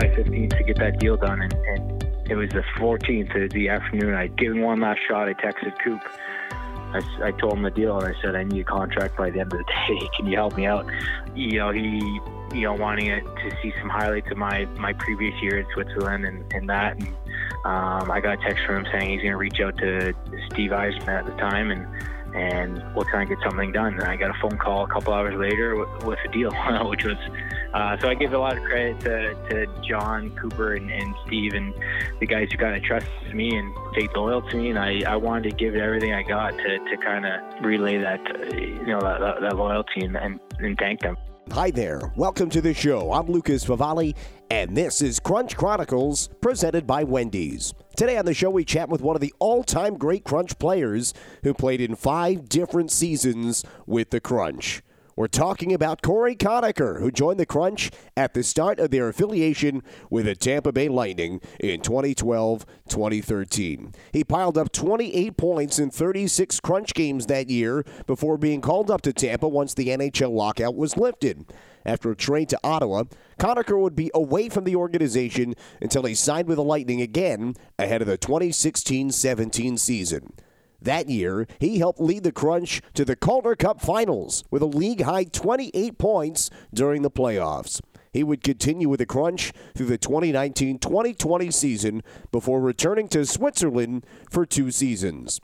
July 15th to get that deal done, and, and it was the 14th of the afternoon. I'd given one last shot. I texted Coop. I, I told him the deal, and I said, I need a contract by the end of the day. Can you help me out? You know, he, you know, wanting it to see some highlights of my my previous year in Switzerland and, and that. And um, I got a text from him saying he's going to reach out to Steve Yzerman at the time and and we'll try and get something done. And I got a phone call a couple hours later with, with a deal, which was uh, so I give a lot of credit to, to John Cooper and, and Steve and the guys who kind of trust me and stayed loyal to me. And I, I wanted to give everything I got to, to kind of relay that, you know, that, that, that loyalty and, and, and thank them. Hi there. Welcome to the show. I'm Lucas Favali, and this is Crunch Chronicles presented by Wendy's. Today on the show, we chat with one of the all time great Crunch players who played in five different seasons with the Crunch. We're talking about Cory Conacher, who joined the Crunch at the start of their affiliation with the Tampa Bay Lightning in 2012 2013. He piled up 28 points in 36 Crunch games that year before being called up to Tampa once the NHL lockout was lifted. After a trade to Ottawa, Conacher would be away from the organization until he signed with the Lightning again ahead of the 2016 17 season. That year, he helped lead the Crunch to the Calder Cup Finals with a league high 28 points during the playoffs. He would continue with the Crunch through the 2019 2020 season before returning to Switzerland for two seasons.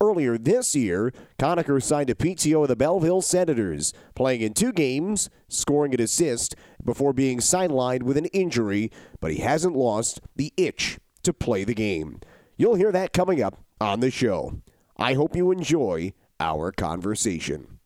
Earlier this year, Conacher signed a PTO with the Belleville Senators, playing in two games, scoring an assist, before being sidelined with an injury, but he hasn't lost the itch to play the game. You'll hear that coming up on the show. I hope you enjoy our conversation.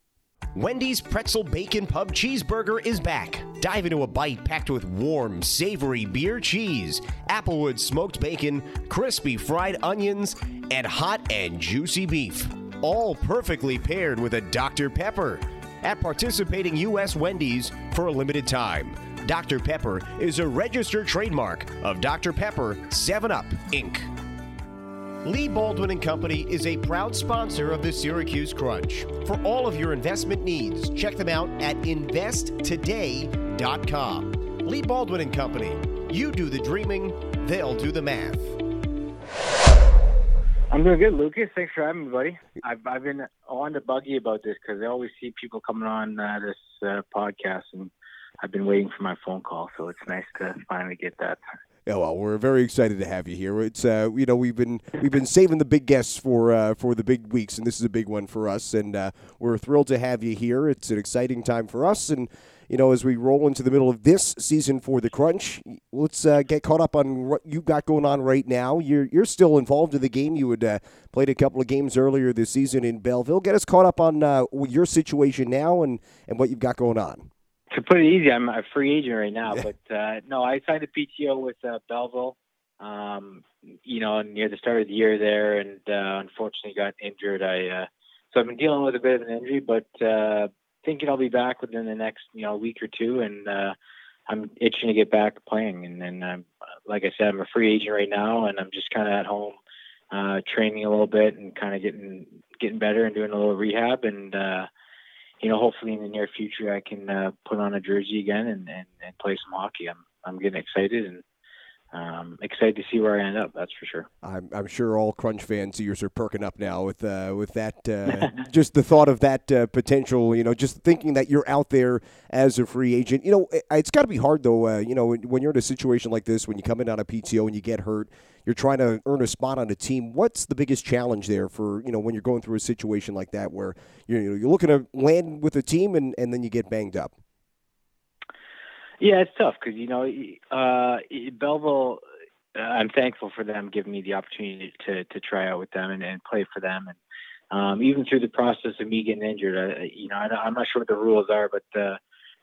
Wendy's Pretzel Bacon Pub Cheeseburger is back. Dive into a bite packed with warm, savory beer cheese, applewood smoked bacon, crispy fried onions, and hot and juicy beef. All perfectly paired with a Dr. Pepper. At participating U.S. Wendy's for a limited time. Dr. Pepper is a registered trademark of Dr. Pepper 7 Up, Inc. Lee Baldwin and Company is a proud sponsor of the Syracuse Crunch. For all of your investment needs, check them out at investtoday.com. Lee Baldwin and Company. You do the dreaming, they'll do the math. I'm doing good, Lucas. Thanks for having me, buddy. I've I've been on to buggy about this because I always see people coming on uh, this uh, podcast, and I've been waiting for my phone call. So it's nice to finally get that. Yeah, well, we're very excited to have you here. It's uh, you know we've been we've been saving the big guests for uh, for the big weeks, and this is a big one for us. And uh, we're thrilled to have you here. It's an exciting time for us, and you know as we roll into the middle of this season for the Crunch, let's uh, get caught up on what you've got going on right now. You're you're still involved in the game. You had uh, played a couple of games earlier this season in Belleville. Get us caught up on uh, your situation now and and what you've got going on to put it easy, I'm a free agent right now. But uh, no, I signed a PTO with uh, Belleville. Um, you know, near the start of the year there, and uh, unfortunately got injured. I uh, so I've been dealing with a bit of an injury, but uh, thinking I'll be back within the next you know week or two, and uh, I'm itching to get back playing. And then I'm like I said, I'm a free agent right now, and I'm just kind of at home uh, training a little bit and kind of getting getting better and doing a little rehab and. Uh, you know, hopefully in the near future I can uh, put on a jersey again and, and, and play some hockey. I'm I'm getting excited and um, excited to see where I end up. That's for sure. I'm, I'm sure all Crunch fans' ears are perking up now with uh, with that. Uh, just the thought of that uh, potential. You know, just thinking that you're out there as a free agent. You know, it, has got to be hard though. Uh, you know, when you're in a situation like this, when you come in on a PTO and you get hurt, you're trying to earn a spot on a team. What's the biggest challenge there for you know when you're going through a situation like that where you're you're looking to land with a team and, and then you get banged up? Yeah, it's tough because you know uh, Belleville. Uh, I'm thankful for them giving me the opportunity to to try out with them and, and play for them, and um, even through the process of me getting injured, uh, you know, I, am not sure what the rules are, but uh,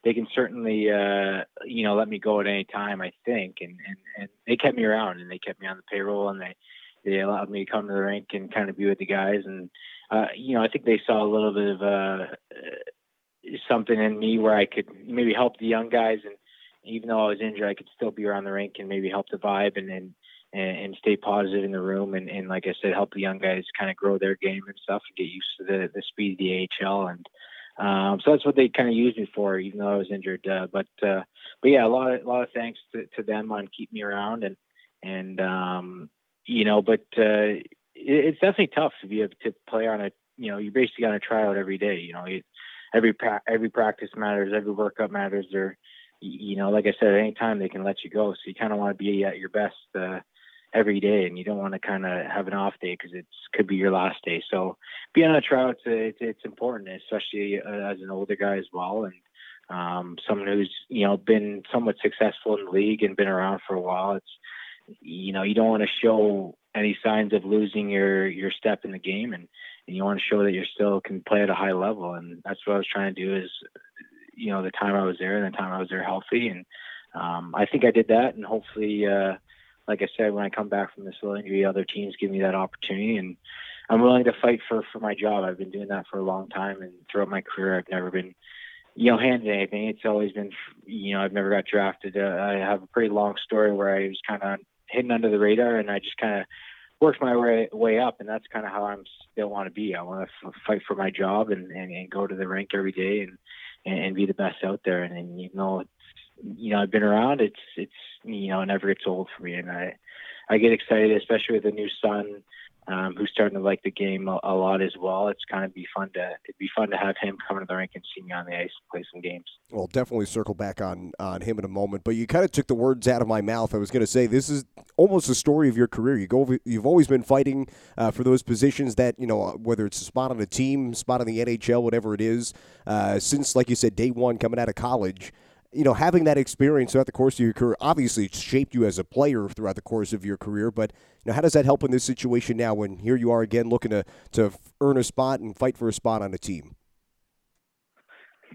they can certainly, uh, you know, let me go at any time. I think, and, and and they kept me around and they kept me on the payroll and they they allowed me to come to the rink and kind of be with the guys and uh, you know I think they saw a little bit of uh, something in me where I could maybe help the young guys and even though I was injured I could still be around the rink and maybe help the vibe and and and, stay positive in the room and, and like I said help the young guys kind of grow their game and stuff and get used to the the speed of the AHL and Um, so that's what they kind of used me for, even though I was injured. Uh, but uh, but yeah, a lot of a lot of thanks to, to them on keeping me around and and um, you know, but uh, it, it's definitely tough to be able to play on a you know you're basically on a tryout every day. You know, every pra- every practice matters, every workout matters. Or you know, like I said, at any time they can let you go, so you kind of want to be at your best. Uh, every day, and you don't want to kind of have an off day because it could be your last day. So being on a tryout, it's, it's important, especially uh, as an older guy as well, and um, someone who's you know been somewhat successful in the league and been around for a while. It's you know you don't want to show any signs of losing your your step in the game, and, and you want to show that you still can play at a high level, and that's what I was trying to do. Is you know the time I was there and the time I was there healthy, and um, I think I did that, and hopefully. Uh, like I said, when I come back from this little injury, other teams give me that opportunity, and I'm willing to fight for for my job. I've been doing that for a long time, and throughout my career, I've never been, you know, handed anything. It's always been, you know, I've never got drafted. Uh, I have a pretty long story where I was kind of hidden under the radar, and I just kind of worked my way way up, and that's kind of how I'm still want to be. I want to f- fight for my job and, and and go to the rink every day and and, and be the best out there. And, and you know, you know, I've been around. It's it's you know, it never gets old for me, and I I get excited, especially with a new son um, who's starting to like the game a, a, lot as well. It's kind of be fun to it'd be fun to have him come to the rink and see me on the ice and play some games. Well, definitely circle back on on him in a moment. But you kind of took the words out of my mouth. I was going to say this is almost the story of your career. You go, you've always been fighting uh, for those positions that you know, whether it's a spot on a team, spot in the NHL, whatever it is. Uh, since, like you said, day one coming out of college you know, having that experience throughout the course of your career, obviously shaped you as a player throughout the course of your career. But you know, how does that help in this situation now when here you are again looking to to earn a spot and fight for a spot on a team?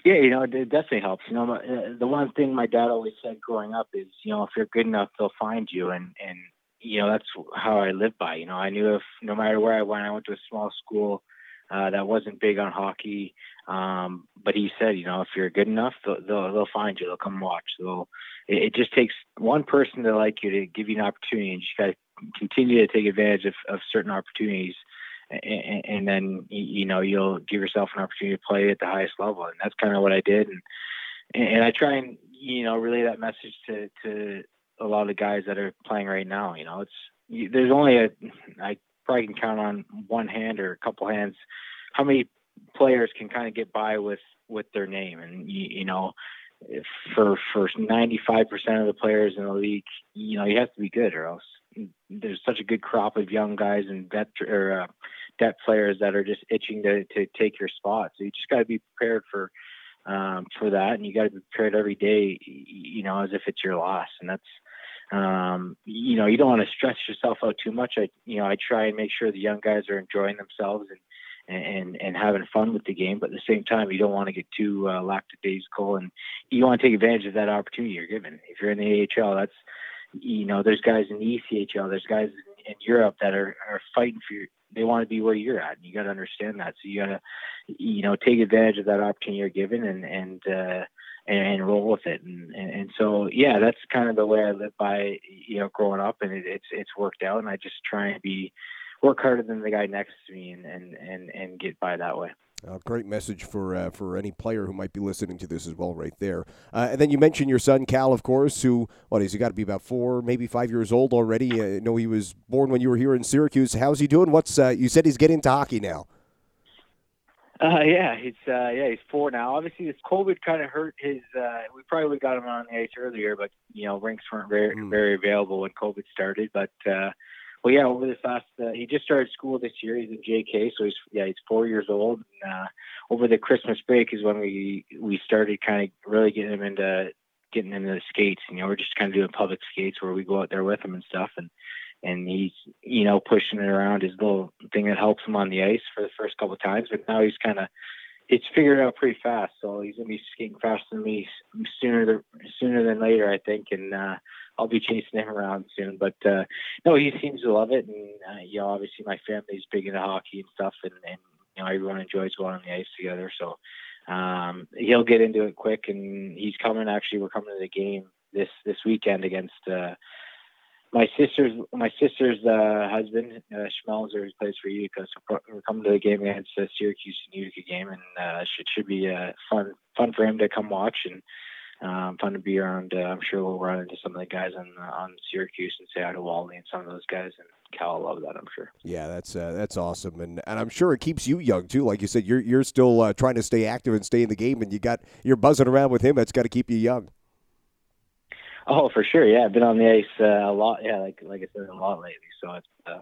Yeah, you know, it definitely helps. You know, uh, the one thing my dad always said growing up is, you know, if you're good enough, they'll find you, and and you know that's how I live by. You know, I knew if no matter where I went, I went to a small school uh, that wasn't big on hockey. Um, but he said, you know, if you're good enough, they'll, they'll, they'll find you. They'll come watch. So it, it, just takes one person to like you to give you an opportunity, and you got to continue to take advantage of, of certain opportunities. And, and, then you know you'll give yourself an opportunity to play at the highest level, and that's kind of what I did. And and I try and you know relay that message to to a lot of the guys that are playing right now. You know, it's there's only a I probably can count on one hand or a couple hands how many players can kind of get by with with their name? And you, you know for for 95% of the players in the league you know you have to be good or else there's such a good crop of young guys and vet or uh, depth players that are just itching to to take your spot so you just got to be prepared for um, for that and you got to be prepared every day you know as if it's your loss. And that's um, you know, you don't want to stress yourself out too much. I, you know, I try and make sure the young guys are enjoying themselves and and and having fun with the game, but at the same time, you don't want to get too uh, lackadaisical, and you want to take advantage of that opportunity you're given. If you're in the AHL, that's you know, there's guys in the ECHL, there's guys in Europe that are are fighting for you. They want to be where you're at, and you got to understand that. So you got to, you know, take advantage of that opportunity you're given, and and uh, and, and roll with it. And, and, and so, yeah, that's kind of the way I live by, you know, growing up and it, it's, it's worked out. And I just try and be, work harder than the guy next to me and, and, and, and get by that way. A great message for uh, for any player who might be listening to this as well, right there. Uh, and then you mentioned your son Cal, of course, who what is he got to be about four, maybe five years old already? I know he was born when you were here in Syracuse. How's he doing? What's uh, you said he's getting into hockey now? Uh, yeah, he's uh, yeah he's four now. Obviously, this COVID kind of hurt his. Uh, we probably got him on the ice earlier, but you know rinks weren't very mm. very available when COVID started. But uh, well, yeah, over this last uh, he just started school this year. He's in JK, so he's yeah he's four years old. And, uh, over the Christmas break is when we we started kind of really getting him into getting into the skates. You know, we're just kind of doing public skates where we go out there with him and stuff and and he's you know pushing it around his little thing that helps him on the ice for the first couple of times, but now he's kind of it's figured out pretty fast. So he's gonna be skating faster than me sooner than sooner than later, I think, and uh, I'll be chasing him around soon. But uh, no, he seems to love it, and uh, you know, obviously my family's big into hockey and stuff, and, and you know everyone enjoys going on the ice together. So um, he'll get into it quick, and he's coming. Actually, we're coming to the game this this weekend against. Uh, my sister's my sister's uh, husband uh, Schmelzer plays for Utica, so we're coming to the game against the Syracuse and Utica game, and uh, it should be uh, fun fun for him to come watch and um, fun to be around. Uh, I'm sure we'll run into some of the guys on uh, on Syracuse and say hi to Wally and some of those guys, and Cal will love that. I'm sure. Yeah, that's uh, that's awesome, and and I'm sure it keeps you young too. Like you said, you're you're still uh, trying to stay active and stay in the game, and you got you're buzzing around with him. That's got to keep you young. Oh, for sure. Yeah, I've been on the ice uh, a lot. Yeah, like like I said, a lot lately. So it's uh,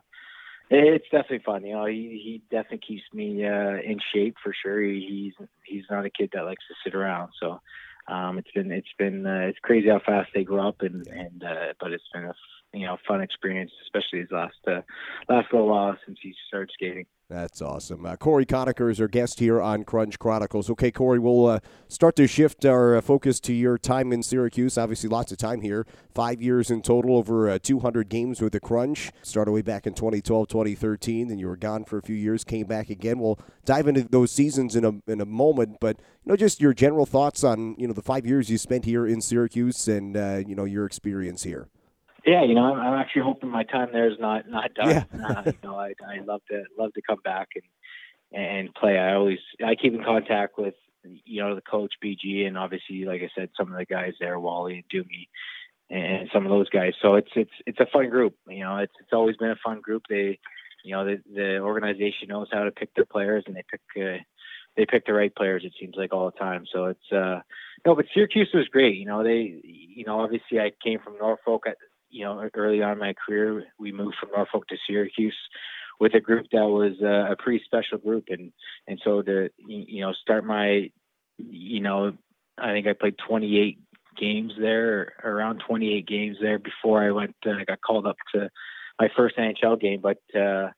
it's definitely fun. You know, he he definitely keeps me uh, in shape for sure. He, he's he's not a kid that likes to sit around. So um, it's been it's been uh, it's crazy how fast they grow up, and and uh, but it's been a you know fun experience, especially his last uh, last little while since he started skating. That's awesome. Uh, Cory Conacher is our guest here on Crunch Chronicles. Okay, Cory, we'll uh, start to shift our uh, focus to your time in Syracuse. Obviously, lots of time here. Five years in total, over uh, 200 games with the Crunch. Started way back in 2012, 2013. Then you were gone for a few years, came back again. We'll dive into those seasons in a, in a moment, but you know, just your general thoughts on you know the five years you spent here in Syracuse and uh, you know your experience here. Yeah, you know, I'm, I'm actually hoping my time there is not not done. Yeah. uh, you know, I I love to love to come back and and play. I always I keep in contact with you know the coach BG and obviously like I said some of the guys there Wally and Doomy and some of those guys. So it's it's it's a fun group. You know, it's it's always been a fun group. They you know the the organization knows how to pick their players and they pick uh, they pick the right players. It seems like all the time. So it's uh no, but Syracuse was great. You know they you know obviously I came from Norfolk. At, you know, early on in my career, we moved from Norfolk to Syracuse with a group that was uh, a pretty special group, and and so to you know start my, you know, I think I played 28 games there, around 28 games there before I went. Uh, I got called up to my first NHL game, but. uh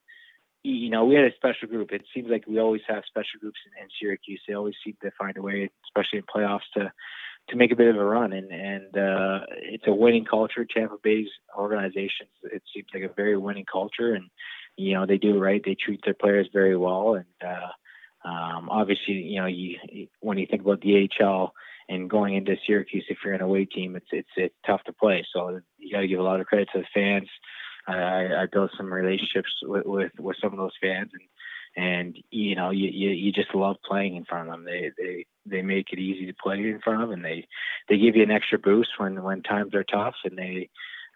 you know, we had a special group. It seems like we always have special groups in, in Syracuse. They always seem to find a way, especially in playoffs, to to make a bit of a run. And and uh, it's a winning culture. Tampa Bay's organization it seems like a very winning culture, and you know they do right. They treat their players very well, and uh, um, obviously, you know, you when you think about the AHL and going into Syracuse, if you're an away team, it's it's it's tough to play. So you got to give a lot of credit to the fans. I, I built some relationships with, with with some of those fans, and and you know you, you you just love playing in front of them. They they they make it easy to play in front of, and they they give you an extra boost when when times are tough, and they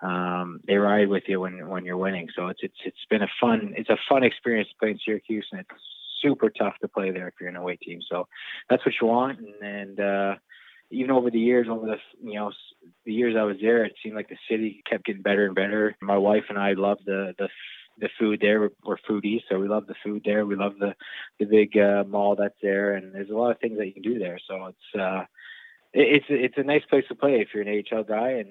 um, they ride with you when when you're winning. So it's it's it's been a fun it's a fun experience to play in Syracuse, and it's super tough to play there if you're an away team. So that's what you want, and, and uh, even over the years, over the you know the years I was there, it seemed like the city kept getting better and better. My wife and I love the the the food there. We're, we're, foodies, so we love the food there. We love the the big uh, mall that's there, and there's a lot of things that you can do there. So it's uh, it, it's it's a nice place to play if you're an AHL guy, and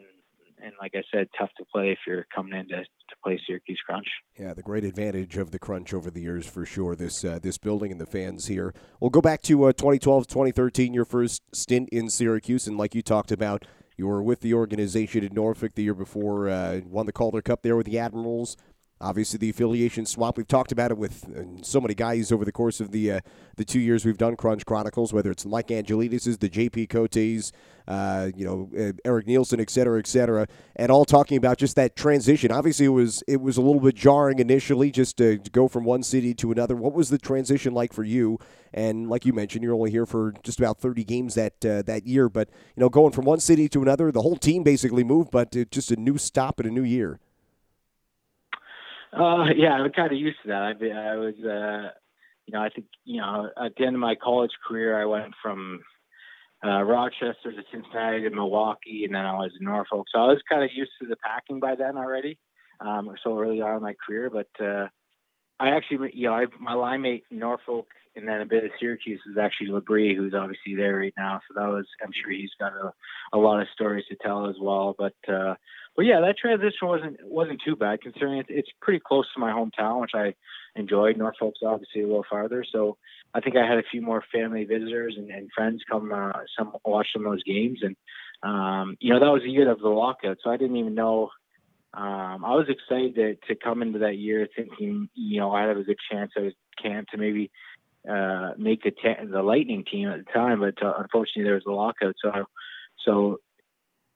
and like I said, tough to play if you're coming in to, to play Syracuse Crunch. Yeah, the great advantage of the Crunch over the years for sure. This uh, this building and the fans here. We'll go back to uh, 2012, 2013, your first stint in Syracuse, and like you talked about. You were with the organization in Norfolk the year before, uh, won the Calder Cup there with the Admirals, Obviously, the affiliation swap. We've talked about it with uh, so many guys over the course of the uh, the two years we've done Crunch Chronicles. Whether it's Mike Angelidis, the J.P. Cotes, uh, you know uh, Eric Neilson, et cetera, et cetera, and all talking about just that transition. Obviously, it was it was a little bit jarring initially, just to, to go from one city to another. What was the transition like for you? And like you mentioned, you're only here for just about 30 games that uh, that year, but you know, going from one city to another, the whole team basically moved, but just a new stop and a new year. Uh, yeah, I'm kind of used to that. I, I was, uh, you know, I think, you know, at the end of my college career, I went from uh, Rochester to Cincinnati to Milwaukee, and then I was in Norfolk. So I was kind of used to the packing by then already, um, so early on in my career. But uh, I actually, you know, I, my line mate in Norfolk and then a bit of Syracuse is actually Labrie, who's obviously there right now. So that was, I'm sure he's got a, a lot of stories to tell as well. But uh, but yeah, that transition wasn't wasn't too bad considering it's, it's pretty close to my hometown, which I enjoyed. Norfolk's obviously a little farther, so I think I had a few more family visitors and, and friends come uh, some watch some of those games, and um, you know that was the year of the lockout, so I didn't even know. Um, I was excited to, to come into that year thinking, you know, I had a good chance I was camp to maybe uh, make the the Lightning team at the time, but uh, unfortunately there was a lockout. So, so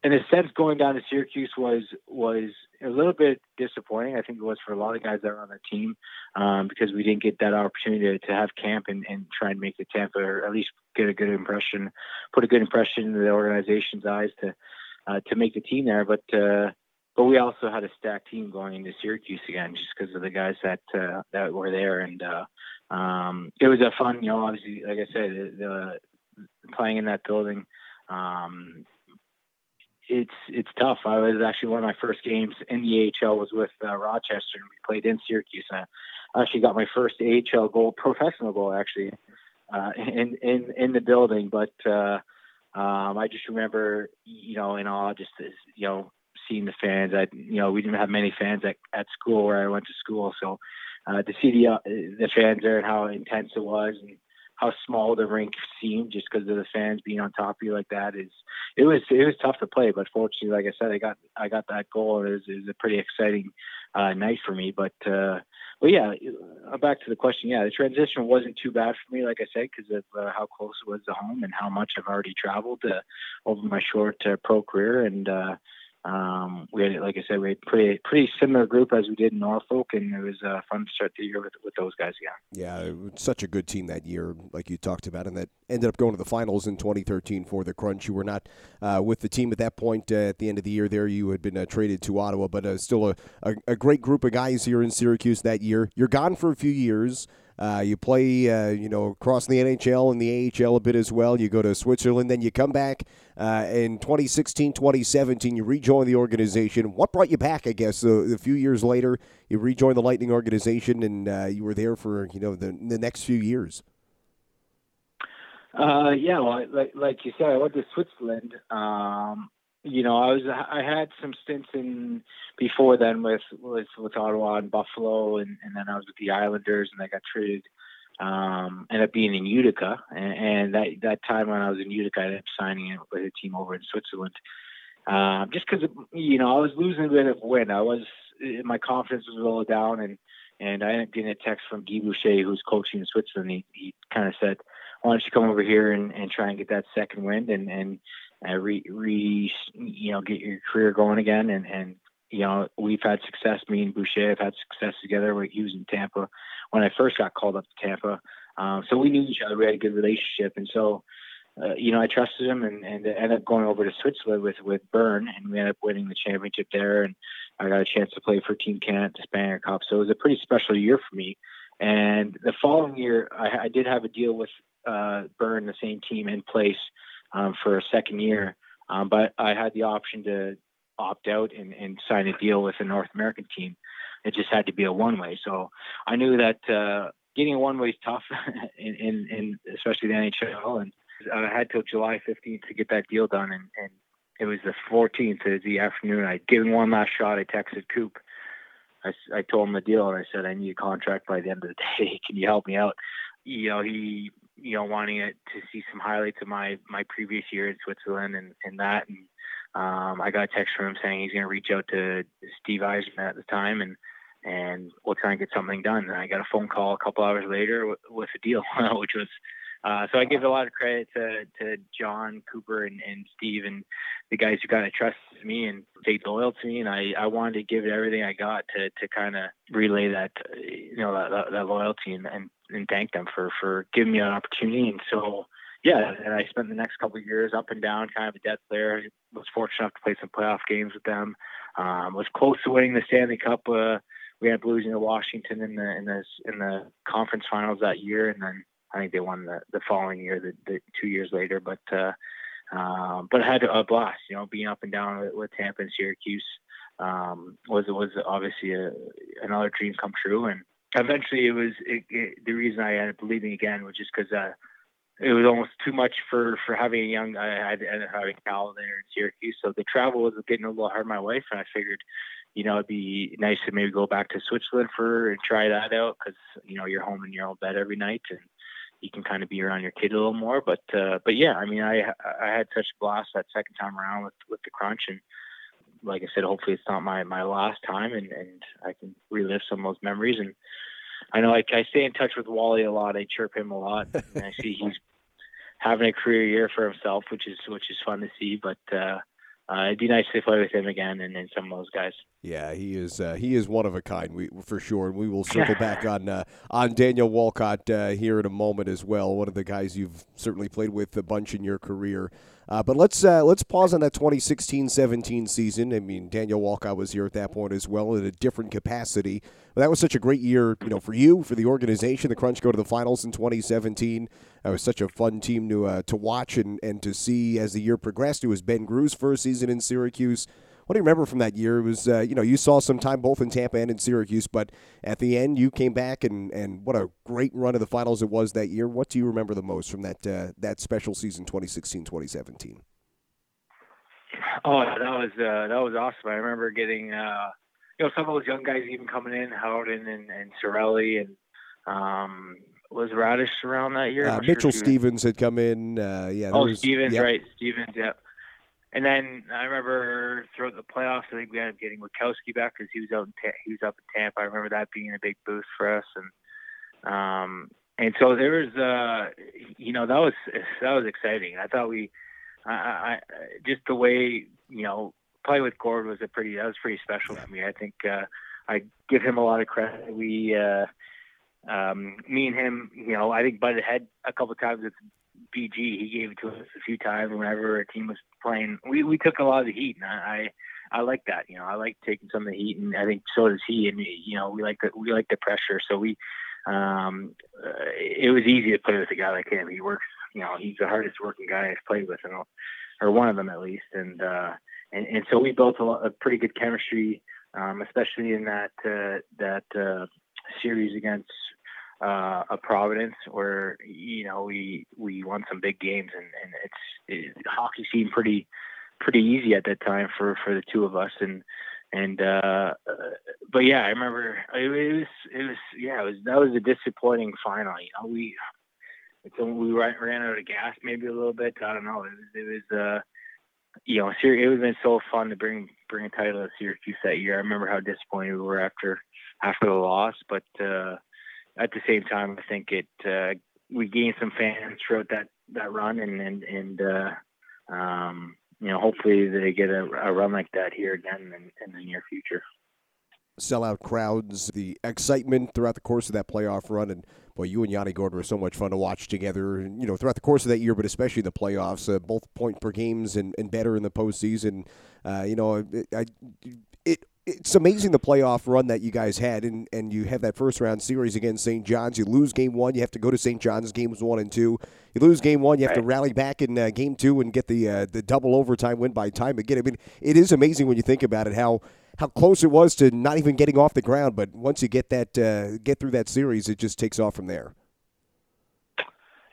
in a sense, going down to Syracuse was was a little bit disappointing. I think it was for a lot of guys that were on the team um, because we didn't get that opportunity to, to have camp and, and try and make the Tampa or at least get a good impression, put a good impression in the organization's eyes to uh, to make the team there. But uh, but we also had a stacked team going into Syracuse again, just because of the guys that uh, that were there, and uh, um, it was a fun, you know, obviously, like I said, the, the playing in that building. Um, it's it's tough. I was actually one of my first games in the AHL was with uh, Rochester, and we played in Syracuse. And I actually got my first AHL goal, professional goal, actually, uh, in in in the building. But uh, um, I just remember, you know, in awe, just you know, seeing the fans. I, you know, we didn't have many fans at at school where I went to school, so uh, to see the uh, the fans there and how intense it was, and how small the rink seemed just because of the fans being on top of you like that is it was it was tough to play but fortunately like i said i got i got that goal it was, it was a pretty exciting uh night for me but uh but yeah uh, back to the question. Yeah the transition wasn't too bad for me like i said because of uh, how close it was to home and how much i've already traveled uh, over my short uh, pro career and uh um, we had, like I said, we had pretty pretty similar group as we did in Norfolk, and it was uh, fun to start the year with with those guys again. Yeah, such a good team that year, like you talked about, and that ended up going to the finals in 2013 for the Crunch. You were not uh, with the team at that point uh, at the end of the year. There, you had been uh, traded to Ottawa, but uh, still a, a, a great group of guys here in Syracuse that year. You're gone for a few years. Uh, you play, uh, you know, across the NHL and the AHL a bit as well. You go to Switzerland, then you come back uh, in 2016, 2017. You rejoin the organization. What brought you back? I guess a few years later, you rejoined the Lightning organization, and uh, you were there for you know the the next few years. Uh, yeah, well, like like you said, I went to Switzerland. Um, you know, I was I had some stints in before then with with Ottawa and Buffalo, and, and then I was with the Islanders, and I got traded. Um, ended up being in Utica, and, and that that time when I was in Utica, I ended up signing with a team over in Switzerland. Um, just because you know I was losing a bit of wind, I was my confidence was a little down, and and I ended up getting a text from Guy Boucher, who's coaching in Switzerland. He, he kind of said, "Why don't you come over here and, and try and get that second wind and and uh, re, re you know get your career going again and and you know we've had success me and Boucher have had success together where he was in Tampa when I first got called up to Tampa. Um, so we knew each other we had a good relationship. And so uh, you know I trusted him and, and ended up going over to Switzerland with with Bern and we ended up winning the championship there. And I got a chance to play for Team Canada at the Spengler Cup. So it was a pretty special year for me. And the following year I, I did have a deal with uh, Bern the same team in place um, for a second year. Um, but I had the option to opt out and, and sign a deal with a North American team. It just had to be a one way. So I knew that uh, getting a one way is tough, in, in, in, especially the NHL. And I had till July 15th to get that deal done. And, and it was the 14th, of the afternoon. I'd given one last shot. I texted Coop. I, I told him the deal and I said, I need a contract by the end of the day. Can you help me out? You know, he you know, wanting it to see some highlights of my my previous year in Switzerland and, and that. And um, I got a text from him saying he's going to reach out to Steve Yzerman at the time and and we'll try and get something done. And I got a phone call a couple hours later with, with a deal, which was uh, so I give a lot of credit to, to John Cooper and, and Steve and the guys who kind of trusted me and stayed loyal to me. And I, I wanted to give it everything I got to, to kind of relay that, you know, that, that, that loyalty and, and, and thank them for, for giving me an opportunity. And so, yeah, and I spent the next couple years up and down, kind of a depth there. Was fortunate enough to play some playoff games with them. Um, was close to winning the Stanley Cup. Uh, we had losing to Washington in the in the in the conference finals that year, and then I think they won the, the following year, the, the two years later. But uh, um, but I had a blast, you know, being up and down with, with Tampa and Syracuse um, was was obviously a, another dream come true. And eventually, it was it, it, the reason I ended up leaving again was just because uh, it was almost too much for for having a young. I had ended up having Cal there in Syracuse, so the travel was getting a little hard my wife, and I figured you know, it'd be nice to maybe go back to Switzerland for and try that out because you know you're home in your own bed every night and you can kind of be around your kid a little more. But uh, but yeah, I mean, I I had such a blast that second time around with with the crunch, and like I said, hopefully it's not my my last time, and and I can relive some of those memories. And I know I, I stay in touch with Wally a lot. I chirp him a lot, and I see he's having a career year for himself, which is which is fun to see. But uh, uh, it'd be nice to play with him again and, and some of those guys. Yeah, he is uh, he is one of a kind, we, for sure. And we will circle back on uh, on Daniel Walcott uh, here in a moment as well. One of the guys you've certainly played with a bunch in your career. Uh, but let's uh, let's pause on that 2016-17 season. I mean, Daniel Walcott was here at that point as well in a different capacity. But that was such a great year, you know, for you, for the organization. The Crunch go to the finals in 2017. That was such a fun team to uh, to watch and, and to see as the year progressed. It was Benoit Groulx's first season in Syracuse. What do you remember from that year? It was, uh, you know, you saw some time both in Tampa and in Syracuse, but at the end you came back and, and what a great run of the finals it was that year. What do you remember the most from that uh, that special season 2016-2017? Oh, that was uh, that was awesome. I remember getting uh, you know some of those young guys even coming in, Howden and, and Cirelli and um, was Raddysh around that year? Uh, Mitchell sure Stephens had come in. Uh, yeah. Oh, was, Stephens, yep. right? Stephens, yeah. And then I remember throughout the playoffs, I think we ended up getting Witkowski back because he was out in Ta- he was up in Tampa. I remember that being a big boost for us, and um, and so there was, uh, you know, that was that was exciting. I thought we, I, I just the way you know play with Gourde was a pretty that was pretty special to me. I think uh, I give him a lot of credit. We, uh, um, me and him, you know, I think butted head a couple of times with BG. He gave it to us a few times whenever a team was playing. We we took a lot of the heat, and I I like that. You know, I like taking some of the heat, and I think so does he. And you know, we like the we like the pressure. So we, um, uh, it was easy to play with a guy like him. He works. You know, he's the hardest working guy I've played with, and or one of them at least. And uh, and and so we built a, a pretty good chemistry, um, especially in that uh, that uh, series against uh, a Providence where you know we we won some big games and and it's it, hockey seemed pretty pretty easy at that time for for the two of us. And and uh, uh but yeah I remember it, was it was yeah it was that was a disappointing final you know we it's we ran, ran out of gas maybe a little bit I don't know it was it was uh you know it would have been so fun to bring bring a title to Syracuse that year. I remember how disappointed we were after after the loss but uh at the same time, I think it uh, we gained some fans throughout that that run, and and and uh, um, you know hopefully they get a, a run like that here again in, in the near future. Sellout crowds, the excitement throughout the course of that playoff run, and boy, you and Yanni Gourde were so much fun to watch together. You know, throughout the course of that year, but especially the playoffs, uh, both point per games and, and better in the postseason. Uh, you know, it, I, it it's amazing the playoff run that you guys had, and, and you have that first round series against St. John's. You lose game one, you have to go to St. John's games one and two. You lose game one, you have right. to rally back in uh, game two and get the uh, the double overtime win by time again. I mean, it is amazing when you think about it how how close it was to not even getting off the ground. But once you get that uh, get through that series, it just takes off from there.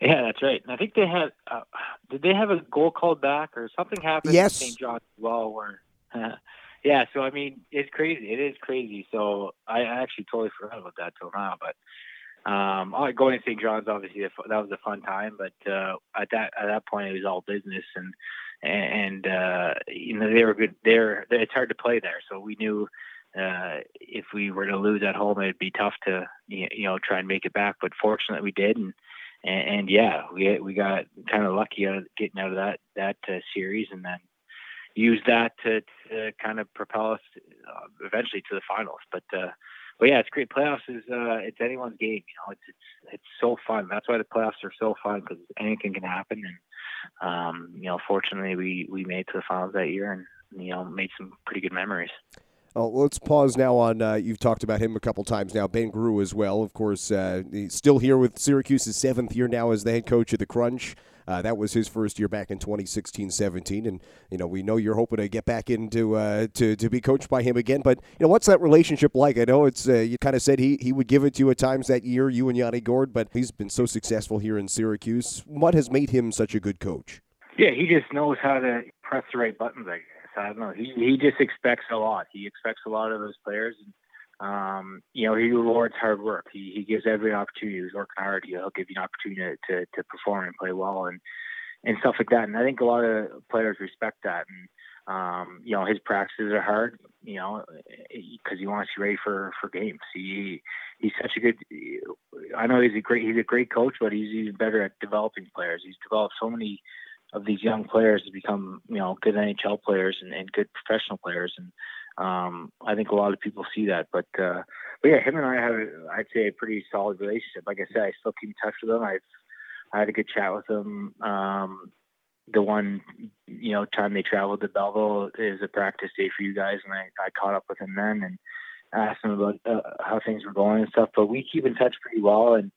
Yeah, that's right. And I think they had uh, did they have a goal called back or something happened yes. St. John's as well where. yeah, so I mean, it's crazy. It is crazy. So I actually totally forgot about that till now. But um, going to St. John's, obviously, that was a fun time. But uh, at that at that point, it was all business, and and uh, you know they were good. There, it's hard to play there. So we knew uh, if we were to lose at home, it'd be tough to you know try and make it back. But fortunately, we did, and and, and yeah, we we got kind of lucky out of getting out of that that uh, series, and then use that to, to kind of propel us uh, eventually to the finals. But uh, but yeah, it's great. Playoffs is uh, it's anyone's game. You know, it's it's it's so fun. That's why the playoffs are so fun because anything can happen. And um, you know, fortunately, we we made to the finals that year and you know made some pretty good memories. Oh, let's pause now on. Uh, you've talked about him a couple times now. Benoit Groulx as well, of course. Uh, he's still here with Syracuse's seventh year now as the head coach of the Crunch. Uh, that was his first year back in 2016-17, and you know we know you're hoping to get back into uh, to to be coached by him again. But you know what's that relationship like? I know it's uh, you kind of said he he would give it to you at times that year, you and Yanni Gourde, but he's been so successful here in Syracuse. What has made him such a good coach? Yeah, he just knows how to press the right buttons. I guess I don't know. He he just expects a lot. He expects a lot of those players. And, um, you know, he rewards hard work. He, he gives every opportunity. He's working hard. He'll give you an opportunity to, to, to perform and play well and, and stuff like that. And I think a lot of players respect that. And, um, you know, his practices are hard, you know, because he wants you ready for, for games. He, he's such a good, I know he's a great, he's a great coach, but he's even better at developing players. He's developed so many of these young players to become you know good NHL players and, and good professional players and um, I think a lot of people see that but uh, but yeah him and I have I'd say a pretty solid relationship like I said I still keep in touch with him I've I had a good chat with him um, the one you know time they traveled to Belleville is a practice day for you guys and I, I caught up with him then and asked him about uh, how things were going and stuff but we keep in touch pretty well and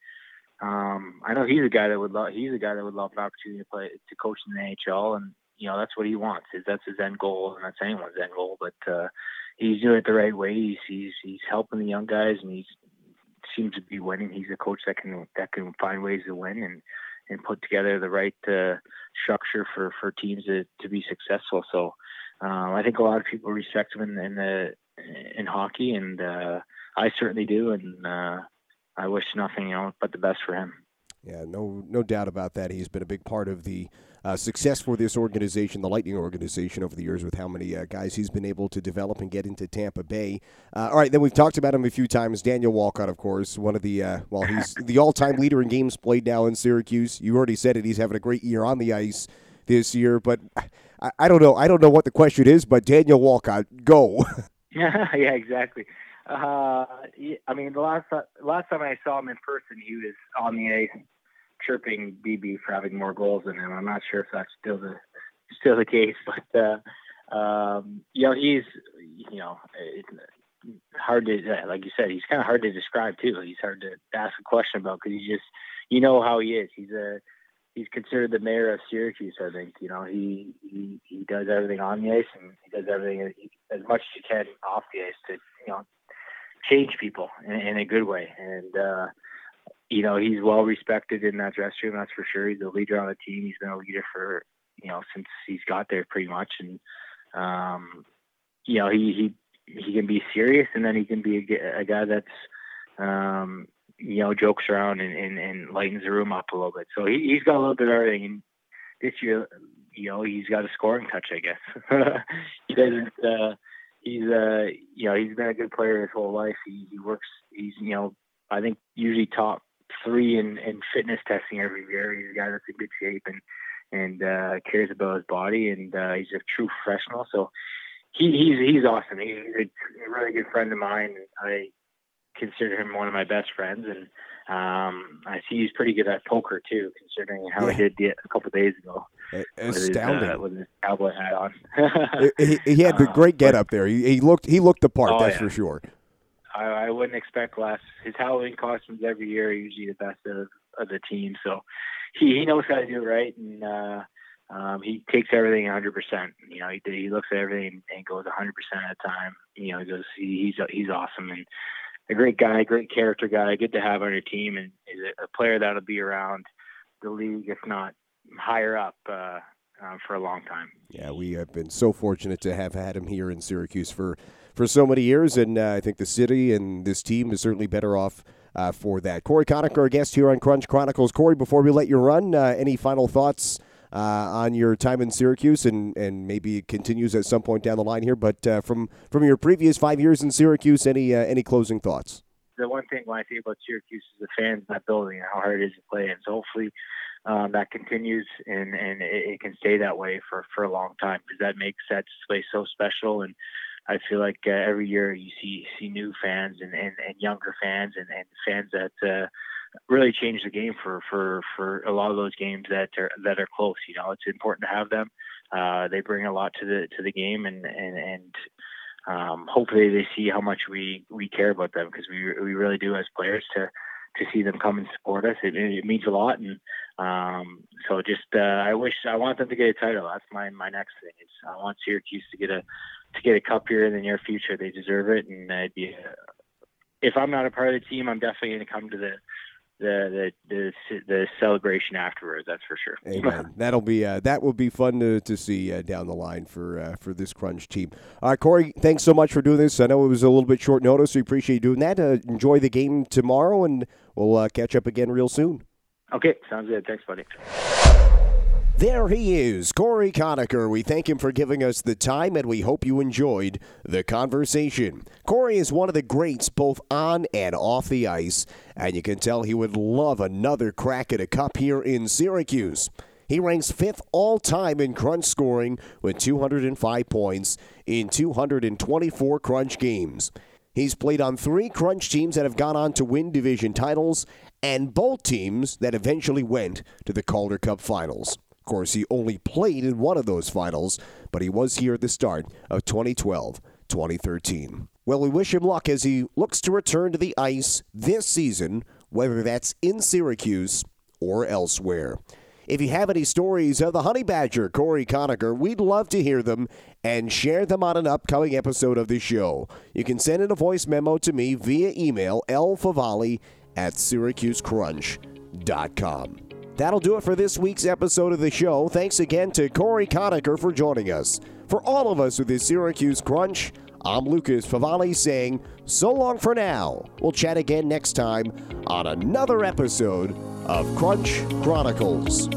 um, I know he's a guy that would love. He's a guy that would love an opportunity to play to coach in the NHL, and you know that's what he wants. That's his end goal, and that's anyone's end goal. But uh, he's doing it the right way. He's he's he's helping the young guys, and he seems to be winning. He's a coach that can that can find ways to win and and put together the right uh, structure for for teams to to be successful. So um, I think a lot of people respect him in, in the in hockey, and uh, I certainly do. And uh, I wish nothing you know but the best for him. Yeah, no, no doubt about that. He's been a big part of the uh, success for this organization, the Lightning organization, over the years with how many uh, guys he's been able to develop and get into Tampa Bay. Uh, all right, then we've talked about him a few times. Daniel Walcott, of course, one of the uh, well, he's the all-time leader in games played now in Syracuse. You already said it; he's having a great year on the ice this year. But I, I don't know. I don't know what the question is, but Daniel Walcott, go. yeah, yeah, exactly. Uh, I mean, the last last time I saw him in person, he was on the ice chirping BB for having more goals than him. I'm not sure if that's still the still the case, but uh, um, you know, he's you know, hard to like you said, he's kind of hard to describe too. He's hard to ask a question about because he just you know how he is. He's a he's considered the mayor of Syracuse. I think you know he he, he does everything on the ice and he does everything as much as he can off the ice to you know change people in, in a good way. And uh, you know, he's well respected in that dressing room. That's for sure. He's a leader on the team. He's been a leader for you know since he's got there pretty much. And um, you know, he he he can be serious, and then he can be a, a guy that's um, you know jokes around and, and, and lightens the room up a little bit. So he, he's got a little bit of everything. And this year, you know, he's got a scoring touch, I guess. he doesn't. Uh, he's uh you know he's been a good player his whole life. He he works. He's you know I think usually top three in in fitness testing every year. He's a guy that's in good shape and and uh, cares about his body, and uh, he's a true professional. So he, he's he's awesome. He's a, really good friend of mine. I consider him one of my best friends, and um, I see he's pretty good at poker too, considering how yeah. he did a couple days ago. Astounding with his, uh, with his cowboy hat on. he, he, had the uh, great get up there. He, he, looked he looked the part. Oh, that's yeah. for sure. I, I wouldn't expect less. His Halloween costumes every year are usually the best of, of the team. So he, he knows how to do it right, and uh, um, he takes everything 100%. You know, he he looks at everything and goes 100% at a time. You know, he goes he, he's he's awesome and a great guy, great character guy, good to have on your team, and a player that'll be around the league, if not higher up, uh, uh, for a long time. Yeah, we have been so fortunate to have had him here in Syracuse for for so many years, and uh, I think the city and this team is certainly better off. Uh, for that, Cory Conacher, our guest here on Crunch Chronicles. Cory, before we let you run, uh, any final thoughts uh, on your time in Syracuse, and, and maybe it continues at some point down the line here. But uh, from from your previous five years in Syracuse, any uh, any closing thoughts? The one thing when I think about Syracuse is the fans in that building and how hard it is to play, and so hopefully um, that continues and and it, it, can stay that way for for a long time because that makes that place so special and. I feel like uh, every year you see see new fans and, and, and younger fans and, and fans that uh, really changed the game for for for a lot of those games that are that are close. You know, it's important to have them. Uh, they bring a lot to the to the game, and and and um, hopefully they see how much we we care about them because we we really do as players to to see them come and support us. It, it means a lot, and um, so just uh, I wish I want them to get a title. That's my my next thing. I want Syracuse to get a to get a cup here in the near future. They deserve it, and it'd be. If I'm not a part of the team, I'm definitely going to come to the the the the, the celebration afterwards. That's for sure. Amen. That'll be uh, that will be fun to, to see uh, down the line for uh, for this Crunch team. All right, Cory, thanks so much for doing this. I know it was a little bit short notice. We appreciate you doing that. Uh, enjoy the game tomorrow, and we'll uh, catch up again real soon. Okay, sounds good. Thanks, buddy. There he is, Cory Conacher. We thank him for giving us the time, and we hope you enjoyed the conversation. Cory is one of the greats both on and off the ice, and you can tell he would love another crack at a cup here in Syracuse. He ranks fifth all time in crunch scoring with 205 points in 224 crunch games. He's played on three crunch teams that have gone on to win division titles and both teams that eventually went to the Calder Cup finals. Course, he only played in one of those finals, but he was here at the start of 2012 2013. Well, we wish him luck as he looks to return to the ice this season, whether that's in Syracuse or elsewhere. If you have any stories of the Honey Badger, Cory Conacher, we'd love to hear them and share them on an upcoming episode of the show. You can send in a voice memo to me via email, lfavali at syracusecrunch.com. That'll do it for this week's episode of the show. Thanks again to Cory Conacher for joining us. For all of us with the Syracuse Crunch, I'm Lucas Favali saying so long for now. We'll chat again next time on another episode of Crunch Chronicles.